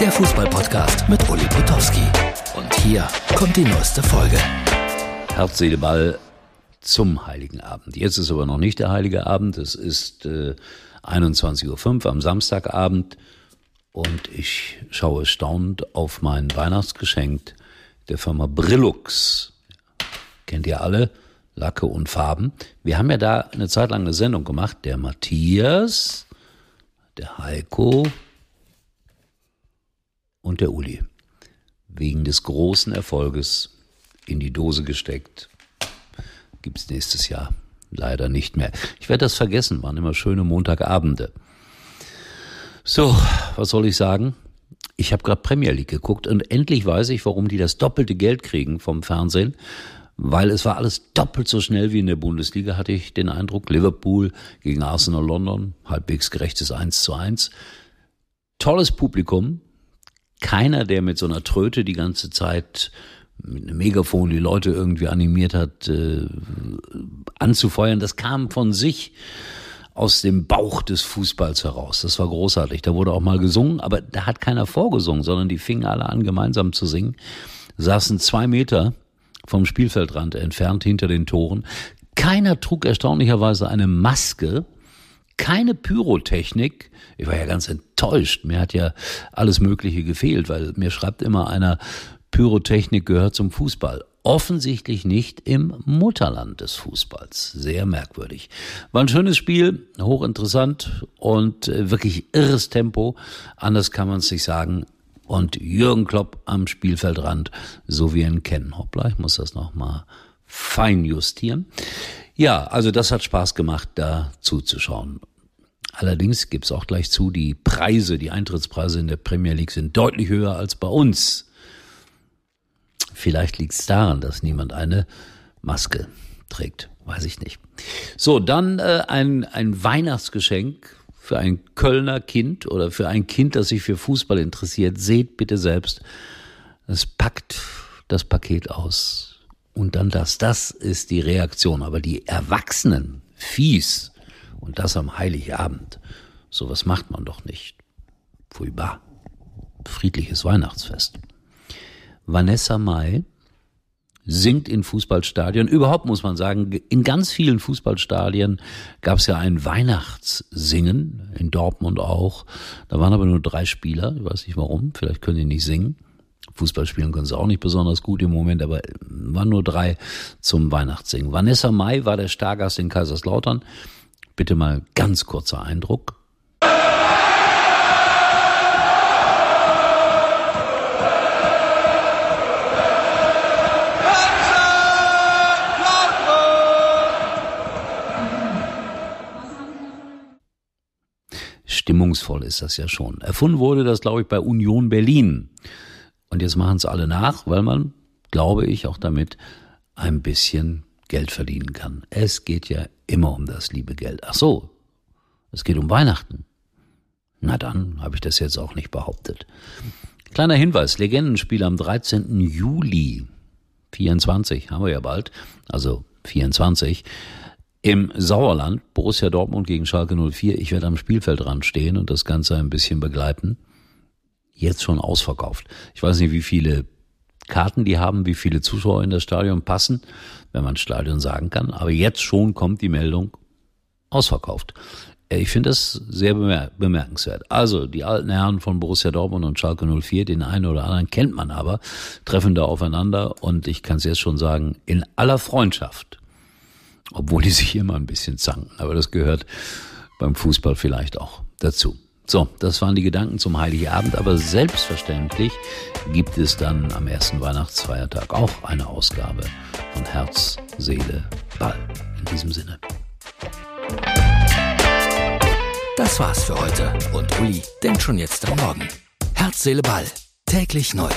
der Fußballpodcast mit Uli Potowski. Und hier kommt die neueste Folge. Herz, Seele, Ball zum Heiligen Abend. Jetzt ist aber noch nicht der Heilige Abend. Es ist äh, 21.05 Uhr am Samstagabend und ich schaue staunend auf mein Weihnachtsgeschenk der Firma Brillux. Kennt ihr alle? Lacke und Farben. Wir haben ja da eine Zeit lang eine Sendung gemacht. Der Matthias, der Heiko und der Uli. Wegen des großen Erfolges in die Dose gesteckt. Gibt es nächstes Jahr leider nicht mehr. Ich werde das vergessen, waren immer schöne Montagabende. So, was soll ich sagen? Ich habe gerade Premier League geguckt und endlich weiß ich, warum die das doppelte Geld kriegen vom Fernsehen. Weil es war alles doppelt so schnell wie in der Bundesliga, hatte ich den Eindruck. Liverpool gegen Arsenal London, halbwegs gerechtes 1 zu 1. Tolles Publikum. Keiner, der mit so einer Tröte die ganze Zeit mit einem Megafon die Leute irgendwie animiert hat, äh, anzufeuern. Das kam von sich aus dem Bauch des Fußballs heraus. Das war großartig. Da wurde auch mal gesungen, aber da hat keiner vorgesungen, sondern die fingen alle an, gemeinsam zu singen, saßen zwei Meter vom Spielfeldrand entfernt hinter den Toren. Keiner trug erstaunlicherweise eine Maske, keine Pyrotechnik. Ich war ja ganz enttäuscht. Mir hat ja alles Mögliche gefehlt, weil mir schreibt immer einer, Pyrotechnik gehört zum Fußball. Offensichtlich nicht im Mutterland des Fußballs. Sehr merkwürdig. War ein schönes Spiel, hochinteressant und äh, wirklich irres Tempo. Anders kann man es nicht sagen. Und Jürgen Klopp am Spielfeldrand, so wie ihn kennen. Hoppla, ich muss das nochmal fein justieren. Ja, also das hat Spaß gemacht, da zuzuschauen. Allerdings gibt's auch gleich zu, die Preise, die Eintrittspreise in der Premier League sind deutlich höher als bei uns. Vielleicht liegt es daran, dass niemand eine Maske trägt. Weiß ich nicht. So, dann äh, ein, ein Weihnachtsgeschenk für ein Kölner Kind oder für ein Kind, das sich für Fußball interessiert. Seht bitte selbst. Es packt das Paket aus. Und dann das. Das ist die Reaktion. Aber die Erwachsenen, fies. Und das am Heiligabend. Sowas macht man doch nicht. Furchtbar. Friedliches Weihnachtsfest. Vanessa Mai singt in Fußballstadien. Überhaupt muss man sagen, in ganz vielen Fußballstadien gab es ja ein Weihnachtssingen, in Dortmund auch. Da waren aber nur drei Spieler, ich weiß nicht warum, vielleicht können die nicht singen. Fußball spielen können sie auch nicht besonders gut im Moment, aber waren nur drei zum Weihnachtssingen. Vanessa Mai war der Stargast in Kaiserslautern. Bitte mal ganz kurzer Eindruck. Stimmungsvoll ist das ja schon. Erfunden wurde das, glaube ich, bei Union Berlin. Und jetzt machen es alle nach, weil man, glaube ich, auch damit ein bisschen Geld verdienen kann. Es geht ja immer um das liebe Geld. Ach so, es geht um Weihnachten. Na dann habe ich das jetzt auch nicht behauptet. Kleiner Hinweis, Legendenspiel am 13. Juli 24, haben wir ja bald, also 24, im Sauerland, Borussia Dortmund gegen Schalke 04. Ich werde am Spielfeldrand stehen und das Ganze ein bisschen begleiten. Jetzt schon ausverkauft. Ich weiß nicht, wie viele Karten die haben, wie viele Zuschauer in das Stadion passen, wenn man Stadion sagen kann. Aber jetzt schon kommt die Meldung ausverkauft. Äh, ich finde das sehr bemerkenswert. Also, die alten Herren von Borussia Dortmund und Schalke 04, den einen oder anderen kennt man aber, treffen da aufeinander und ich kann es jetzt schon sagen, in aller Freundschaft obwohl die sich immer ein bisschen zanken. Aber das gehört beim Fußball vielleicht auch dazu. So, das waren die Gedanken zum Heiligabend, aber selbstverständlich gibt es dann am ersten Weihnachtsfeiertag auch eine Ausgabe von Herz, Seele, Ball. In diesem Sinne. Das war's für heute und Uli denkt schon jetzt am Morgen. Herz, Seele, Ball. Täglich neu.